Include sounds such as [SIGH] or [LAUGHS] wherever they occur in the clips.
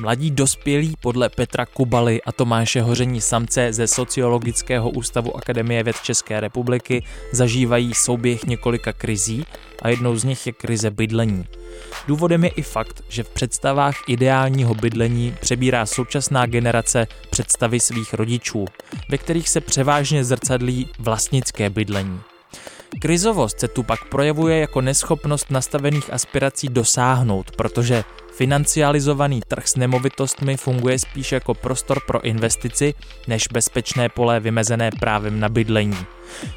Mladí dospělí podle Petra Kubaly a Tomáše Hoření Samce ze Sociologického ústavu Akademie věd České republiky zažívají souběh několika krizí a jednou z nich je krize bydlení. Důvodem je i fakt, že v představách ideálního bydlení přebírá současná generace představy svých rodičů, ve kterých se převážně zrcadlí vlastnické bydlení. Krizovost se tu pak projevuje jako neschopnost nastavených aspirací dosáhnout, protože financializovaný trh s nemovitostmi funguje spíš jako prostor pro investici, než bezpečné pole vymezené právem na bydlení.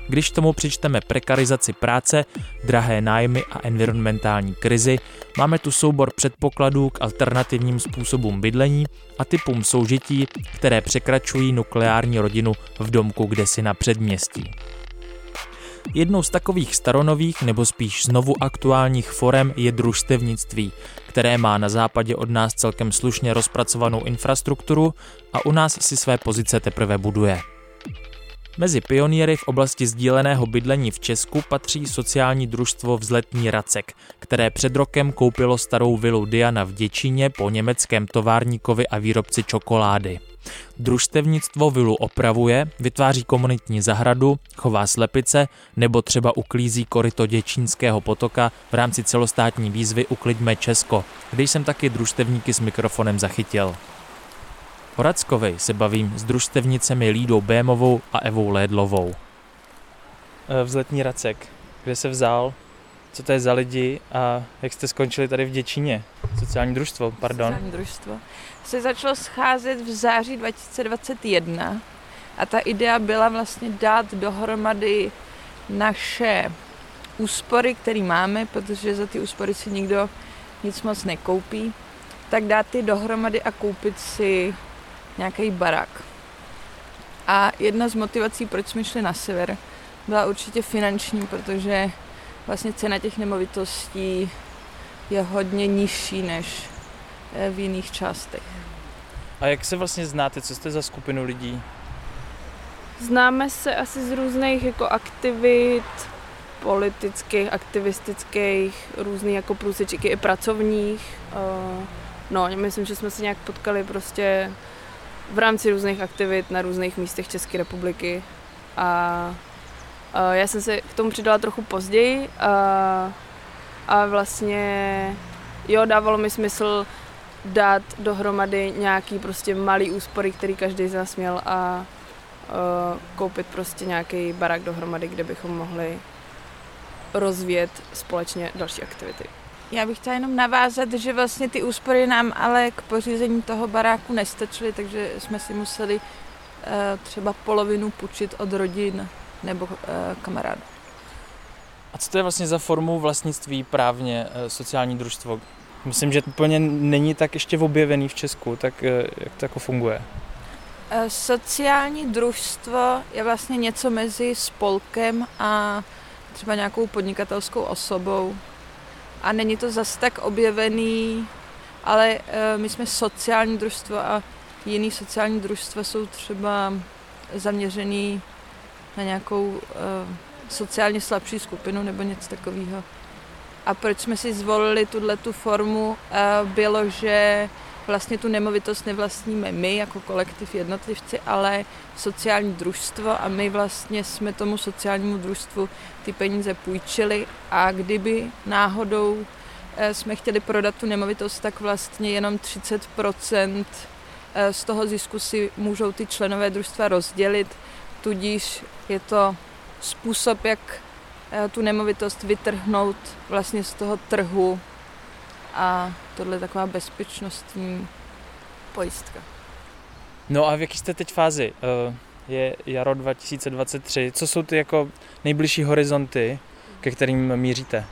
Když tomu přičteme prekarizaci práce, drahé nájmy a environmentální krizi, máme tu soubor předpokladů k alternativním způsobům bydlení a typům soužití, které překračují nukleární rodinu v domku kdesi na předměstí. Jednou z takových staronových nebo spíš znovu aktuálních forem je družstevnictví, které má na západě od nás celkem slušně rozpracovanou infrastrukturu a u nás si své pozice teprve buduje. Mezi pionýry v oblasti sdíleného bydlení v Česku patří sociální družstvo Vzletní Racek, které před rokem koupilo starou vilu Diana v Děčíně po německém továrníkovi a výrobci čokolády. Družstevnictvo vilu opravuje, vytváří komunitní zahradu, chová slepice nebo třeba uklízí koryto Děčínského potoka v rámci celostátní výzvy Uklidme Česko, kde jsem taky družstevníky s mikrofonem zachytil. O Rackovi se bavím s družstevnicemi Lídou Bémovou a Evou Lédlovou. Eh, vzletní Racek, kde se vzal, co to je za lidi a jak jste skončili tady v Děčíně? Sociální družstvo, pardon. Sociální družstvo. Se začalo scházet v září 2021 a ta idea byla vlastně dát dohromady naše úspory, které máme, protože za ty úspory si nikdo nic moc nekoupí, tak dát ty dohromady a koupit si nějaký barák. A jedna z motivací, proč jsme šli na sever, byla určitě finanční, protože vlastně cena těch nemovitostí je hodně nižší než v jiných částech. A jak se vlastně znáte? Co jste za skupinu lidí? Známe se asi z různých jako aktivit, politických, aktivistických, různých jako průsečíky i pracovních. Eh, no, myslím, že jsme se nějak potkali prostě v rámci různých aktivit na různých místech České republiky a, a já jsem se k tomu přidala trochu později a, a vlastně jo, dávalo mi smysl dát dohromady nějaký prostě malý úspory, který každý z nás měl a uh, koupit prostě nějaký barák dohromady, kde bychom mohli rozvíjet společně další aktivity. Já bych chtěla jenom navázat, že vlastně ty úspory nám ale k pořízení toho baráku nestačily, takže jsme si museli uh, třeba polovinu půjčit od rodin nebo uh, kamarádů. A co to je vlastně za formu vlastnictví právně uh, sociální družstvo? Myslím, že to úplně není tak ještě objevený v Česku, tak uh, jak to jako funguje? Sociální družstvo je vlastně něco mezi spolkem a třeba nějakou podnikatelskou osobou, a není to zas tak objevený, ale uh, my jsme sociální družstvo a jiný sociální družstva jsou třeba zaměřený na nějakou sociálně slabší skupinu nebo něco takového. A proč jsme si zvolili tuhle tu formu, uh, bylo, že vlastně tu nemovitost nevlastníme my jako kolektiv jednotlivci, ale sociální družstvo. A my vlastně jsme tomu sociálnímu družstvu ty peníze půjčili. A kdyby náhodou eh, jsme chtěli prodat tu nemovitost, tak vlastně jenom 30% eh, z toho zisku si můžou ty členové družstva rozdělit, tudíž je to způsob, jak eh, tu nemovitost vytrhnout vlastně z toho trhu a tohle je taková bezpečnostní pojistka. No a v jaký jste teď fázi? Eh, je jaro 2023. Co jsou ty jako nejbližší horizonty, ke kterým míříte?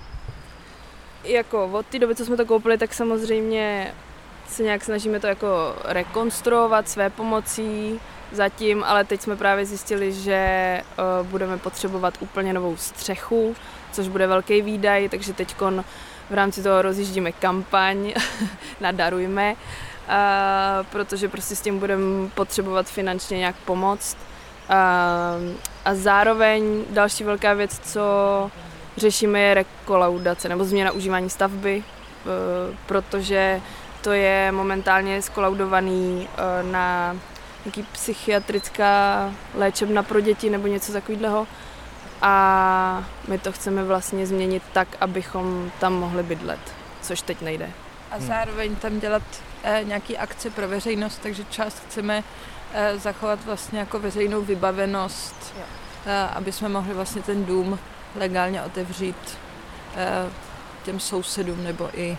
Jako od té doby, co jsme to koupili, tak samozřejmě se nějak snažíme to jako rekonstruovat své pomocí zatím, ale teď jsme právě zjistili, že uh, budeme potřebovat úplně novou střechu, což bude velký výdaj, takže teď v rámci toho rozjíždíme kampaň [LAUGHS] na Darujme, uh, protože prostě s tím budeme potřebovat finančně nějak pomoct. Uh, a zároveň další velká věc, co řešíme, je rekolaudace nebo změna užívání stavby, protože to je momentálně skolaudovaný uh, na nějaký psychiatrická léčebna pro děti nebo něco takového. A my to chceme vlastně změnit tak, abychom tam mohli bydlet, což teď nejde. A hmm. zároveň tam dělat eh, nějaký akce pro veřejnost, takže část chceme eh, zachovat vlastně jako veřejnou vybavenost, eh, aby jsme mohli vlastně ten dům legálně otevřít eh, těm sousedům nebo i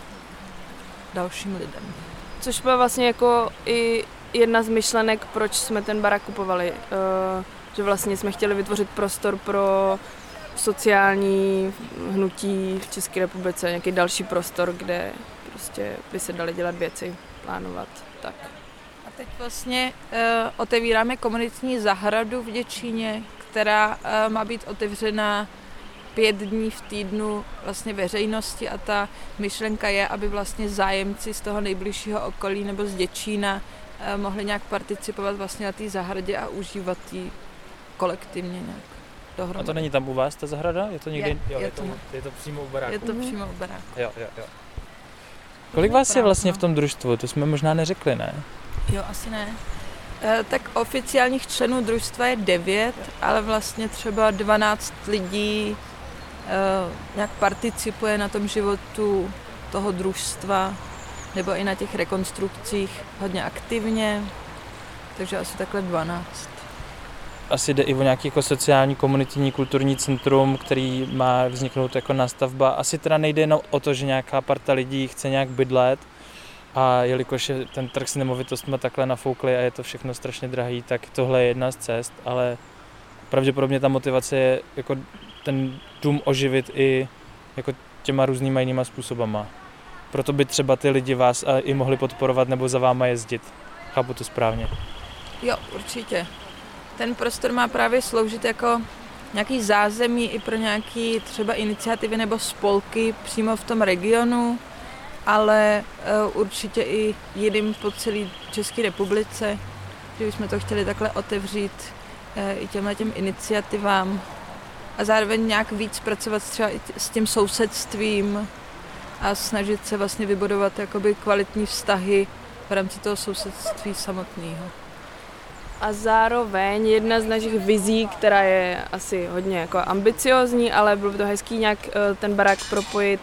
dalším lidem. Což byla vlastně jako i jedna z myšlenek, proč jsme ten barák kupovali. Uh, že vlastně jsme chtěli vytvořit prostor pro sociální hnutí v České republice, nějaký další prostor, kde prostě by se daly dělat věci, plánovat, tak. A teď vlastně uh, otevíráme komunitní zahradu v Děčíně, která uh, má být otevřená pět dní v týdnu vlastně veřejnosti a ta myšlenka je, aby vlastně zájemci z toho nejbližšího okolí nebo z Děčína Eh, mohli nějak participovat vlastně na té zahradě a užívat ji kolektivně nějak dohromady. A to není tam u vás ta zahrada? Je to někde? Je, jo, je, je, to, je to přímo u baráku? Je to přímo u baráku. Jo, jo, jo. Kolik vás je vlastně v tom družstvu? To jsme možná neřekli, ne? Jo, asi ne. E, tak oficiálních členů družstva je devět, ale vlastně třeba 12 lidí nějak participuje na tom životu toho družstva nebo i na těch rekonstrukcích hodně aktivně, takže asi takhle 12. Asi jde i o nějaký jako sociální, komunitní, kulturní centrum, který má vzniknout jako nastavba. Asi teda nejde jenom o to, že nějaká parta lidí chce nějak bydlet, a jelikož je ten trh s nemovitostmi takhle nafoukli a je to všechno strašně drahý, tak tohle je jedna z cest, ale pravděpodobně ta motivace je jako ten dům oživit i jako těma různýma jinýma způsobama. Proto by třeba ty lidi vás i mohli podporovat nebo za váma jezdit. Chápu to správně. Jo, určitě. Ten prostor má právě sloužit jako nějaký zázemí i pro nějaké třeba iniciativy nebo spolky přímo v tom regionu, ale uh, určitě i jiným po celé České republice, že bychom to chtěli takhle otevřít uh, i těmhle těm iniciativám a zároveň nějak víc pracovat třeba i s tím sousedstvím, a snažit se vlastně vybudovat jakoby kvalitní vztahy v rámci toho sousedství samotného. A zároveň jedna z našich vizí, která je asi hodně jako ambiciozní, ale bylo by to hezký nějak eh, ten barák propojit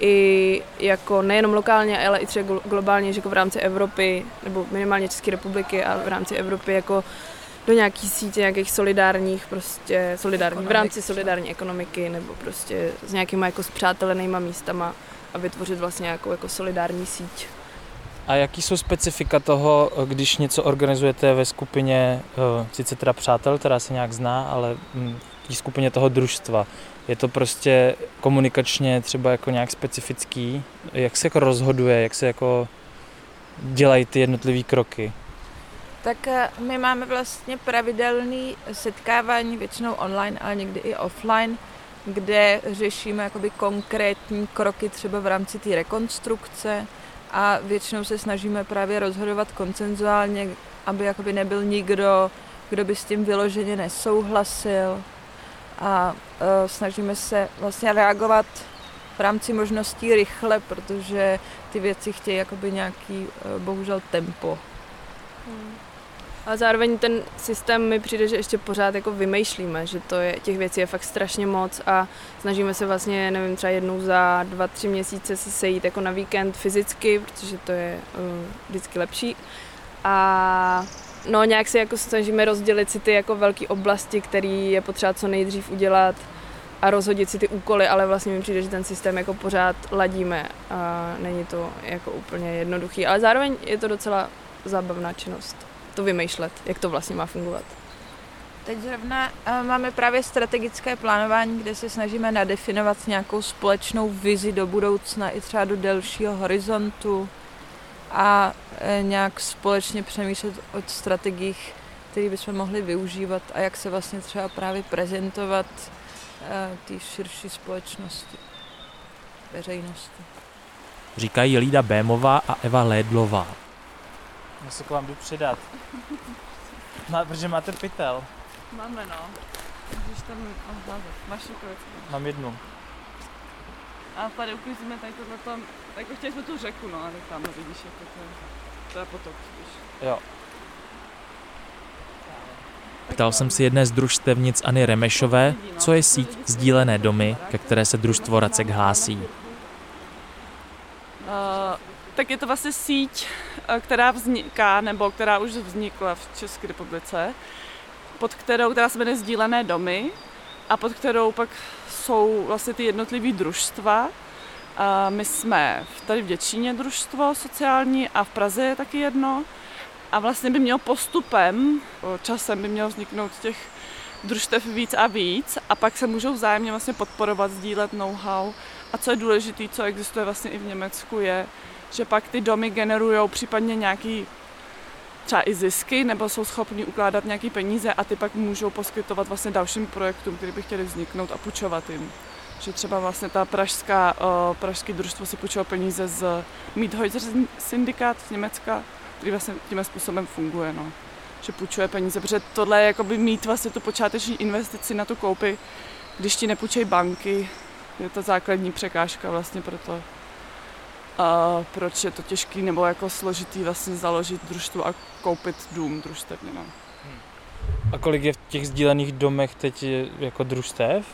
i jako nejenom lokálně, ale i třeba globálně, že jako v rámci Evropy, nebo minimálně České republiky a v rámci Evropy jako do nějaký sítě nějakých solidárních, prostě solidární, v rámci solidární ekonomiky nebo prostě s nějakýma jako spřátelenýma místama a vytvořit vlastně nějakou jako solidární síť. A jaký jsou specifika toho, když něco organizujete ve skupině, eh, sice teda přátel, která se nějak zná, ale hm, v skupině toho družstva? Je to prostě komunikačně třeba jako nějak specifický? Jak se jako rozhoduje, jak se jako dělají ty jednotlivé kroky? Tak eh, my máme vlastně pravidelný setkávání, většinou online, ale někdy i offline, kde řešíme jakoby konkrétní kroky třeba v rámci té rekonstrukce a většinou se snažíme právě rozhodovat koncenzuálně, aby jakoby nebyl nikdo, kdo by s tím vyloženě nesouhlasil a uh, snažíme se vlastně reagovat v rámci možností rychle, protože ty věci chtějí jakoby nějaký, uh, bohužel, tempo. Hmm. A zároveň ten systém mi přijde, že ještě pořád jako vymýšlíme, že to je, těch věcí je fakt strašně moc a snažíme se vlastně, nevím, třeba jednou za dva, tři měsíce se sejít jako na víkend fyzicky, protože to je uh, vždycky lepší. A no nějak se jako snažíme rozdělit si ty jako velké oblasti, které je potřeba co nejdřív udělat a rozhodit si ty úkoly, ale vlastně mi přijde, že ten systém jako pořád ladíme a není to jako úplně jednoduchý, ale zároveň je to docela zábavná činnost to vymýšlet, jak to vlastně má fungovat. Teď zrovna eh, máme právě strategické plánování, kde se snažíme nadefinovat nějakou společnou vizi do budoucna i třeba do delšího horizontu. a e, nějak společně přemýšlet o strategiích, které bychom mohli využívat a jak se vlastně třeba právě prezentovat e, té širší společnosti, veřejnosti. Říkají Lída Bémová a Eva Lédlová. Já se k vám jdu přidat. Má, protože máte pytel. Máme, no. Když tam máš Mám jednu. A tady uklízíme tady tohleto, jako chtěli jsme tu řeku, no, ale tam vidíš, jako to, to je potok, víš. Jo. Ptal jsem si jedné z družstevnicAny Remešové, co je síť sdílené domy, ke které se družstvo Racek hlásí. Tak je to vlastně síť, eh, která vzniká, nebo která už vznikla v České republice, pod kterou, která se jmenuje Sdílené domy a pod kterou pak jsou vlastně ty jednotlivé družstva. A my jsme tady v Děčíně družstvo sociální a v Praze je taky jedno. A vlastně by mělo postupem, časem by mělo vzniknout těch družstev víc a víc a pak se můžou vzájemně vlastně podporovat, sdílet know-how. A co je důležité, co existuje vlastně i v Německu, je, že pak ty domy generují případně nějaký třeba i zisky, nebo jsou schopni ukládat nějaké peníze a ty pak můžou poskytovat vlastně dalším projektům, které by chtěli vzniknout a půjčovat jim. Že třeba vlastně ta pražská, pražský družstvo si půjčilo peníze z Miethäuser syndikát z Německa, který vlastně tím způsobem funguje. No. Že půjčuje peníze, protože tohle je jakoby mít vlastně tu počáteční investici na tu koupy, když ti nepůjčejí banky, je to základní překážka vlastně pro to, a proč je to těžký nebo jako složitý vlastně založit družstvo a koupit dům družstevně. No. A kolik je v těch sdílených domech teď jako družstev?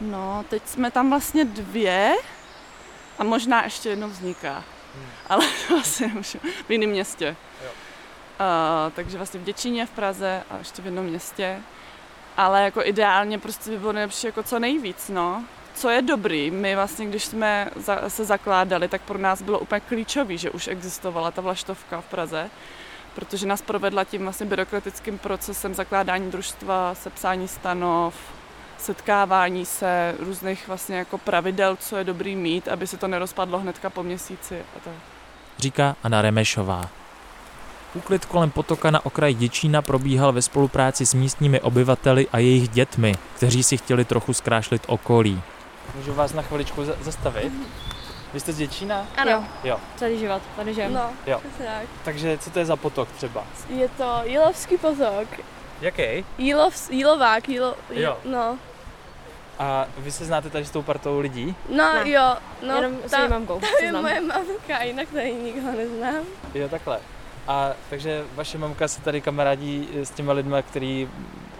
No, teď jsme tam vlastně dvě a možná ještě jedno vzniká. Hmm. Ale [LAUGHS] vlastně už v jiném městě. Jo. A, takže vlastně v Děčíně, v Praze a ještě v jednom městě. Ale jako ideálně prostě by bylo nejlepší jako co nejvíc, no co je dobrý, my vlastně, když jsme se zakládali, tak pro nás bylo úplně klíčový, že už existovala ta vlaštovka v Praze, protože nás provedla tím vlastně byrokratickým procesem zakládání družstva, sepsání stanov, setkávání se, různých vlastně jako pravidel, co je dobrý mít, aby se to nerozpadlo hnedka po měsíci a tak. Říká Anna Remešová. Úklid kolem potoka na okraji Děčína probíhal ve spolupráci s místními obyvateli a jejich dětmi, kteří si chtěli trochu zkrášlit okolí. Můžu vás na chviličku zastavit? Vy jste z Děčína? Ano. Jo. Celý život, tady žijem. No, jo. tak. Takže co to je za potok třeba? Je to Jílovský potok. Jaký? Jílov, Jílovák, Jílo, jo. no. A vy se znáte tady s tou partou lidí? No, ne. jo. No, Jenom s její mamkou. Tam je moje mamka, jinak tady nikoho neznám. Jo, takhle. A takže vaše mamka se tady kamarádí s těma lidma, kteří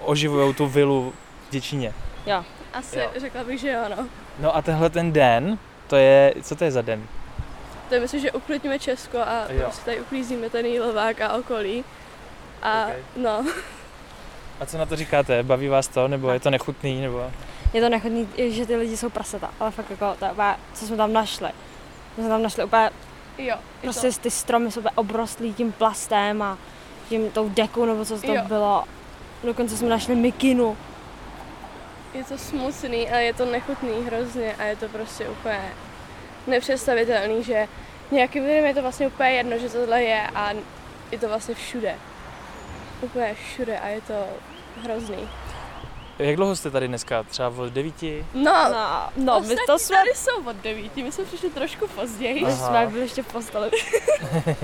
oživují tu vilu v Děčíně. Jo. Asi Jo. řekla bych, že jo, no. No a tenhle ten den, to je, co to je za den? To je myslím, že uklidíme Česko a Jo. prostě tady uklízíme ten Jílovák a okolí. A Ok. no, A co na to říkáte? Baví vás to, nebo je to nechutný, nebo? Je to nechodný, že ty lidi jsou prasata, ale fakt jako, to je úplně, co jsme tam našli. My jsme tam našli úplně, jo. prostě ty stromy jsou úplně obrostlý tím plastem a tím tou dekou, nebo co to Jo. bylo. Dokonce jsme našli mikinu. Je to smutný a je to nechutný hrozně a je to prostě úplně nepředstavitelný, že nějakým lidem je to vlastně úplně jedno, že tohle je a je to vlastně všude. Úplně všude a je to hrozný. Jak dlouho jste tady dneska? Třeba od devíti? No, No, no my to jsme, tady jsou od devíti, my jsme přišli trošku později. my Aha. jsme byli ještě v posteli.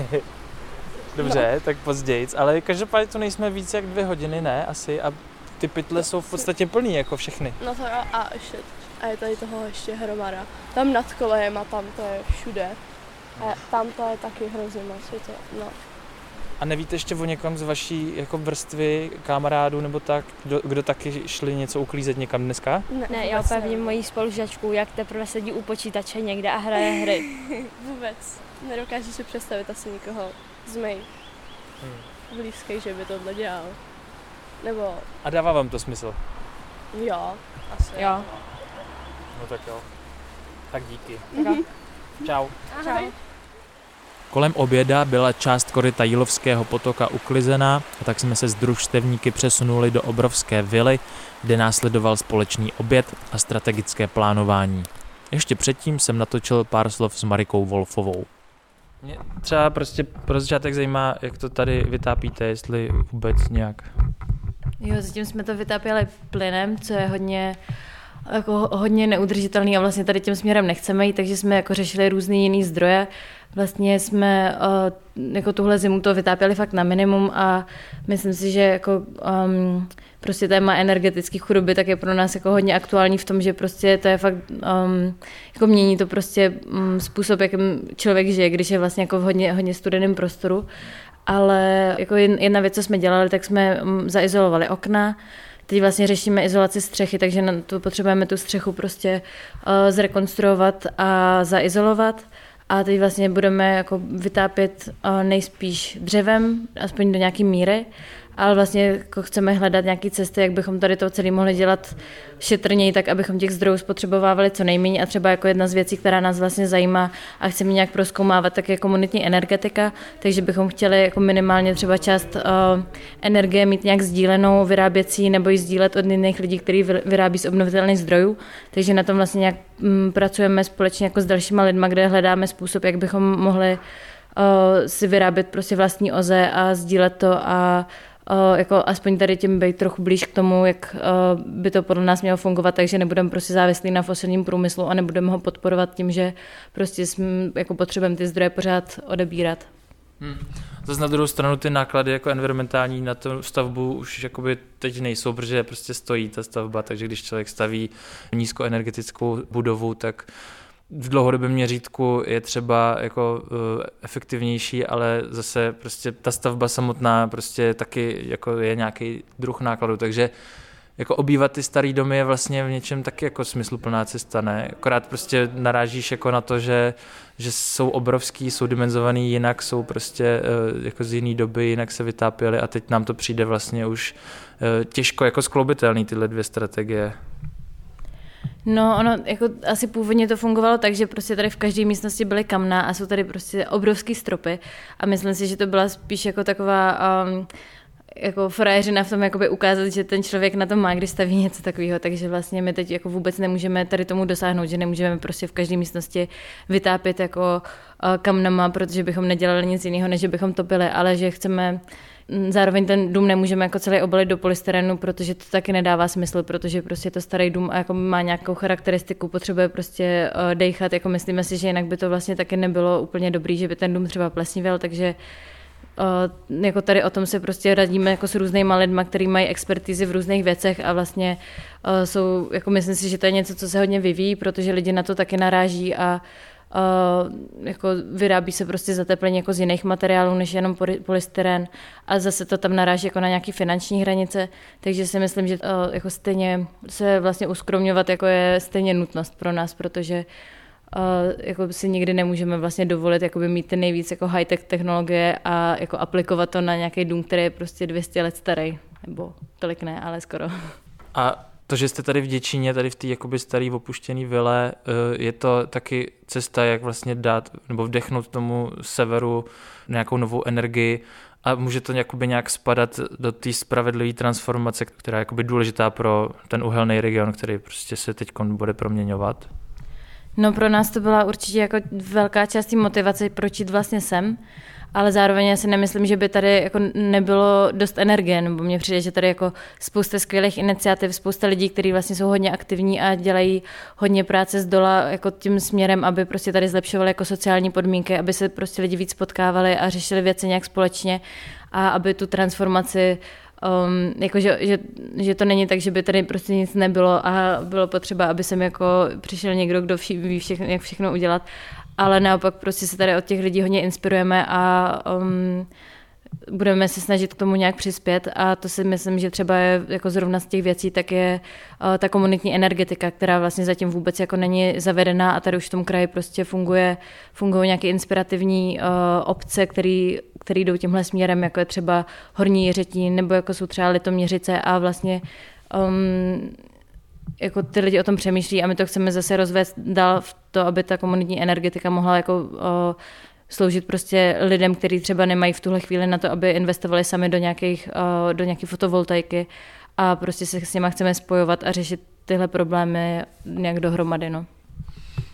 [LAUGHS] Dobře, no. tak později. Ale každopádně to nejsme víc jak dvě hodiny, ne? Asi. A ty pytle jsou v podstatě plný, jako všechny. No to jo, a ještě, a je tady toho ještě hromada. Tam nad kolejem a tam to je všude. A tam to je taky hrozně moc, je to, no. A nevíte ještě o někom z vaší jako vrstvy kamarádů nebo tak, kdo, kdo taky šli něco uklízet někam dneska? Ne, já vůbec úplně vidím mojí spolužačku, jak teprve sedí u počítače někde a hraje [LAUGHS] hry. Vůbec. Nedokážu si představit asi nikoho z mých Hmm. blízkých, že by tohle dělal. Nebo A dává vám to smysl? jo, asi. Jo. No tak jo. Tak díky. Tak jo. Čau. Ahoj. Kolem oběda byla část koryta Jílovského potoka uklizená a tak jsme se s družstevníky přesunuli do obrovské vily, kde následoval společný oběd a strategické plánování. Ještě předtím jsem natočil pár slov s Marikou Wolfovou. Mě třeba prostě pro začátek zajímá, jak to tady vytápíte, jestli vůbec nějak. Jo, zatím jsme to vytápěli plynem, co je hodně jako hodně neudržitelný a vlastně tady tím směrem nechceme jít, takže jsme jako řešili různé jiné zdroje. Vlastně jsme uh, jako tuhle zimu to vytápěli fakt na minimum a myslím si, že jako um, prostě téma energetické chudoby tak je pro nás jako hodně aktuální v tom, že prostě to je fakt, um, jako mění to prostě um, způsob, jakým člověk žije, když je vlastně jako v hodně, hodně studeném prostoru. Ale jako jedna věc, co jsme dělali, tak jsme um, zaizolovali okna, Teď vlastně řešíme izolaci střechy, takže na to potřebujeme tu střechu prostě uh, zrekonstruovat a zaizolovat. A teď vlastně budeme jako vytápět uh, nejspíš dřevem, aspoň do nějaké míry ale vlastně jako chceme hledat nějaké cesty, jak bychom tady to celé mohli dělat šetrněji, tak abychom těch zdrojů spotřebovávali co nejméně. A třeba jako jedna z věcí, která nás vlastně zajímá a chceme nějak proskoumávat, tak je komunitní energetika, takže bychom chtěli jako minimálně třeba část uh, energie mít nějak sdílenou, vyráběcí nebo ji sdílet od jiných lidí, kteří vyrábí z obnovitelných zdrojů, takže na tom vlastně nějak um, pracujeme společně jako s dalšíma lidma, kde hledáme způsob, jak bychom mohli uh, si vyrábět prostě vlastní oze a sdílet to a Uh, jako aspoň tady tím být trochu blíž k tomu, jak uh, by to podle nás mělo fungovat, takže nebudeme prostě závislí na fosilním průmyslu a nebudeme ho podporovat tím, že prostě jsme, jako potřebujeme ty zdroje pořád odebírat. Hmm. Zase na druhou stranu ty náklady jako environmentální na tu stavbu už jakoby teď nejsou, protože prostě stojí ta stavba, takže když člověk staví nízkoenergetickou budovu, tak v dlouhodobém měřítku je třeba jako uh, efektivnější, ale zase prostě ta stavba samotná prostě taky jako je nějaký druh nákladu, takže jako obývat ty staré domy je vlastně v něčem taky jako smysluplná cesta, ne? Akorát prostě narážíš jako na to, že, že jsou obrovský, jsou dimenzovaný jinak, jsou prostě uh, jako z jiné doby, jinak se vytápěly a teď nám to přijde vlastně už uh, těžko jako skloubitelný tyhle dvě strategie. No, ono, jako asi původně to fungovalo tak, že prostě tady v každé místnosti byly kamna a jsou tady prostě obrovský stropy. A myslím si, že to byla spíš jako taková um, jako frajeřina v tom jakoby ukázat, že ten člověk na tom má, když staví něco takového, takže vlastně my teď jako vůbec nemůžeme tady tomu dosáhnout, že nemůžeme prostě v každé místnosti vytápět jako uh, kamnama, protože bychom nedělali nic jiného, než bychom topili, ale že chceme Mm, zároveň ten dům nemůžeme jako celý obalit do polystyrenu, protože to taky nedává smysl, protože prostě to starý dům a jako má nějakou charakteristiku, potřebuje prostě uh, dejchat, jako myslíme si, že jinak by to vlastně taky nebylo úplně dobrý, že by ten dům třeba plesnivěl, takže Uh, jako tady o tom se prostě radíme jako s různýma lidma, kteří mají expertizy v různých věcech a vlastně uh, jsou, jako myslím si, že to je něco, co se hodně vyvíjí, protože lidi na to taky naráží a Uh, jako vyrábí se prostě zateplení jako z jiných materiálů než jenom polystyren a zase to tam naráží jako na nějaké finanční hranice, takže si myslím, že uh, jako stejně se vlastně uskromňovat jako je stejně nutnost pro nás, protože Uh, jako si nikdy nemůžeme vlastně dovolit jakoby mít ty nejvíc jako high-tech technologie a jako aplikovat to na nějaký dům, který je prostě 200 let starý, nebo tolik ne, ale skoro. [LAUGHS] A to, že jste tady v Děčíně, tady v té jakoby starý opuštěný vile, eh, je to taky cesta, jak vlastně dát nebo vdechnout tomu severu nějakou novou energii a může to jakoby nějak spadat do té spravedlivé transformace, která je jakoby důležitá pro ten uhelný region, který prostě se teď bude proměňovat? No pro nás to byla určitě jako velká část motivace, proč jít vlastně sem ale zároveň já si nemyslím, že by tady jako nebylo dost energie, nebo mně přijde, že tady jako spousta skvělých iniciativ, spousta lidí, kteří vlastně jsou hodně aktivní a dělají hodně práce z dola jako tím směrem, aby prostě tady zlepšovali jako sociální podmínky, aby se prostě lidi víc potkávali a řešili věci nějak společně a aby tu transformaci Um, jako, že, že, že, to není tak, že by tady prostě nic nebylo a bylo potřeba, aby sem jako přišel někdo, kdo vši, ví všechno, jak všechno udělat. Ale naopak prostě se tady od těch lidí hodně inspirujeme a um, budeme se snažit k tomu nějak přispět. A to si myslím, že třeba je jako zrovna z těch věcí, tak je uh, ta komunitní energetika, která vlastně zatím vůbec jako není zavedená a tady už v tom kraji prostě funguje, fungují nějaké inspirativní uh, obce, který, který jdou tímhle směrem, jako je třeba Horní Jiřetín nebo jako jsou třeba Litoměřice a vlastně um, jako ty lidi o tom přemýšlí a my to chceme zase rozvést dál v to, aby ta komunitní energetika mohla jako o, sloužit prostě lidem, kteří třeba nemají v tuhle chvíli na to, aby investovali sami do nějakých, o, do nějaké fotovoltaiky a prostě se s nimi chceme spojovat a řešit tyhle problémy nějak dohromady. No.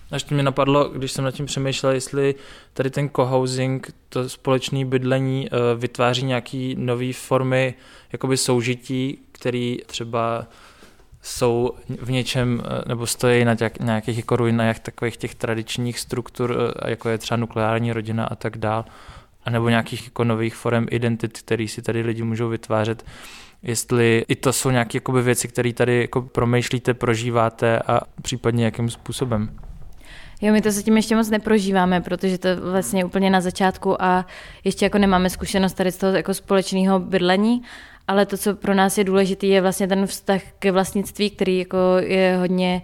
To mě napadlo, když jsem nad tím přemýšlel, jestli tady ten cohousing, to společné bydlení eh, vytváří nějaký nové formy jakoby soužití, který třeba jsou v něčem, eh, nebo stojí na těch, nějakých jako ruinách takových těch tradičních struktur, eh, jako je třeba nukleární rodina a tak dál, nebo nějakých jako nových forem identit, které si tady lidi můžou vytvářet. Jestli i to jsou nějaké věci, které tady jako promýšlíte, prožíváte a případně jakým způsobem. Jo, my to zatím ještě moc neprožíváme, protože to vlastně úplně na začátku a ještě jako nemáme zkušenost tady z toho jako společného bydlení, ale to, co pro nás je důležité, je vlastně ten vztah ke vlastnictví, který jako je hodně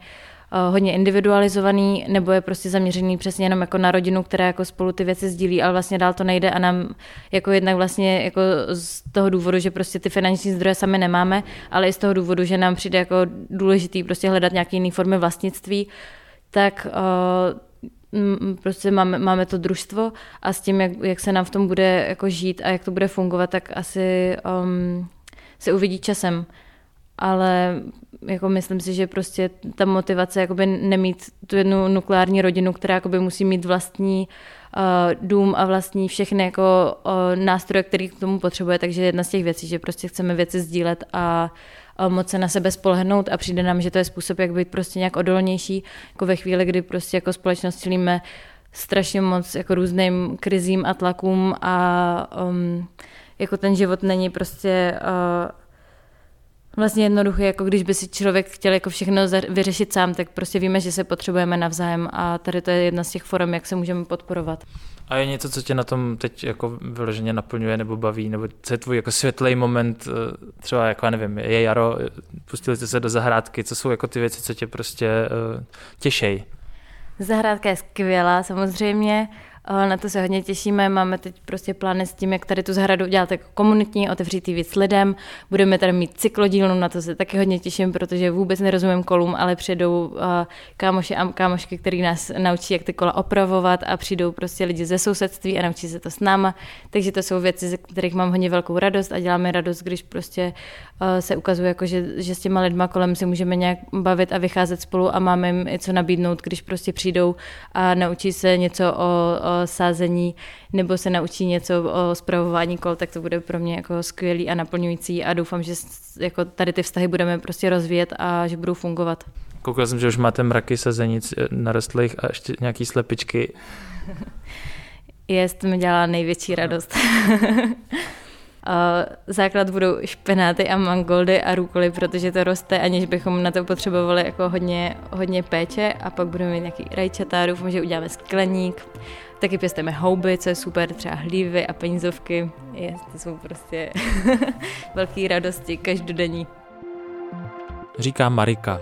eh, hodně individualizovaný, nebo je prostě zaměřený přesně jenom jako na rodinu, která jako spolu ty věci sdílí, ale vlastně dál to nejde a nám jako jednak vlastně jako z toho důvodu, že prostě ty finanční zdroje sami nemáme, ale i z toho důvodu, že nám přijde jako důležitý prostě hledat nějaké jiné formy vlastnictví, tak uh, prostě máme, máme to družstvo a s tím, jak, jak se nám v tom bude jako žít a jak to bude fungovat, tak asi um, se uvidí časem. Ale jako myslím si, že prostě ta motivace jakoby nemít tu jednu nukleární rodinu, která jakoby musí mít vlastní uh, dům a vlastní všechny jako uh, nástroje, který k tomu potřebuje, takže jedna z těch věcí, že prostě chceme věci sdílet a uh, moc se na sebe spolehnout a přijde nám, že to je způsob, jak být prostě nějak odolnější, jako ve chvíli, kdy prostě jako společnost čelíme strašně moc jako různým krizím a tlakům a um, jako ten život není prostě uh, vlastně jednoduchý, jako když by si člověk chtěl jako všechno vyřešit sám, tak prostě víme, že se potřebujeme navzájem a tady to je jedna z těch forem, jak se můžeme podporovat. A je něco, co tě na tom teď jako vyloženě naplňuje nebo baví, nebo co je tvůj jako světlej moment, eh, třeba jako, nevím, je jaro, pustili jste se do zahrádky, co jsou jako ty věci, co tě prostě uh, těšej? Zahrádka je skvělá samozřejmě, na to se hodně těšíme. Máme teď prostě plány s tím, jak tady tu zahradu udělat jako komunitní, otevřít víc lidem. Budeme tady mít cyklodílnu, na to se taky hodně těším, protože vůbec nerozumím kolům, ale přijdou kámoši a kámošky, který nás naučí, jak ty kola opravovat a přijdou prostě lidi ze sousedství a naučí se to s náma. Takže to jsou věci, ze kterých mám hodně velkou radost a děláme radost, když prostě se ukazuje, jako že, že s těma lidma kolem si můžeme nějak bavit a vycházet spolu a máme jim i co nabídnout, když prostě přijdou a naučí se něco o, o sázení nebo se naučí něco o zpravování kol, tak to bude pro mě jako skvělý a naplňující a doufám, že jako tady ty vztahy budeme prostě rozvíjet a že budou fungovat. Koukal jsem, že už máte mraky sazenic eh, narostlých a ještě nějaký slepičky. Jest, mi dělá největší radost. [LAUGHS] Základ budou špenáty a mangoldy a růkoly, protože to roste, aniž bychom na to potřebovali jako hodně, hodně péče a pak budeme mít nějaký rajčata, doufám, že uděláme skleník. Taky pěstujeme houby, co je super, třeba hlívy a penízovky. Je, to jsou prostě [LAUGHS] velké radosti každodenní. Říká Marika,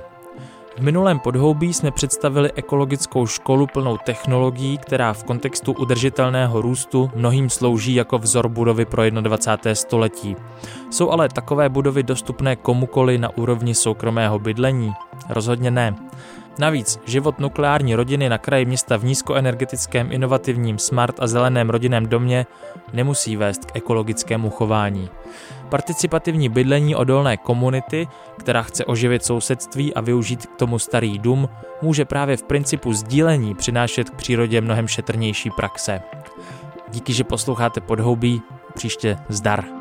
v minulém podhoubí jsme představili ekologickou školu plnou technologií, která v kontextu udržitelného růstu mnohým slouží jako vzor budovy pro 21. století. Jsou ale takové budovy dostupné komukoli na úrovni soukromého bydlení? Rozhodně ne. Navíc život nukleární rodiny na kraji města v nízkoenergetickém, inovativním, smart a zeleném rodinném domě nemusí vést k ekologickému chování. Participativní bydlení odolné komunity, která chce oživit sousedství a využít k tomu starý dům, může právě v principu sdílení přinášet k přírodě mnohem šetrnější praxe. Díky, že posloucháte podhoubí, příště zdar.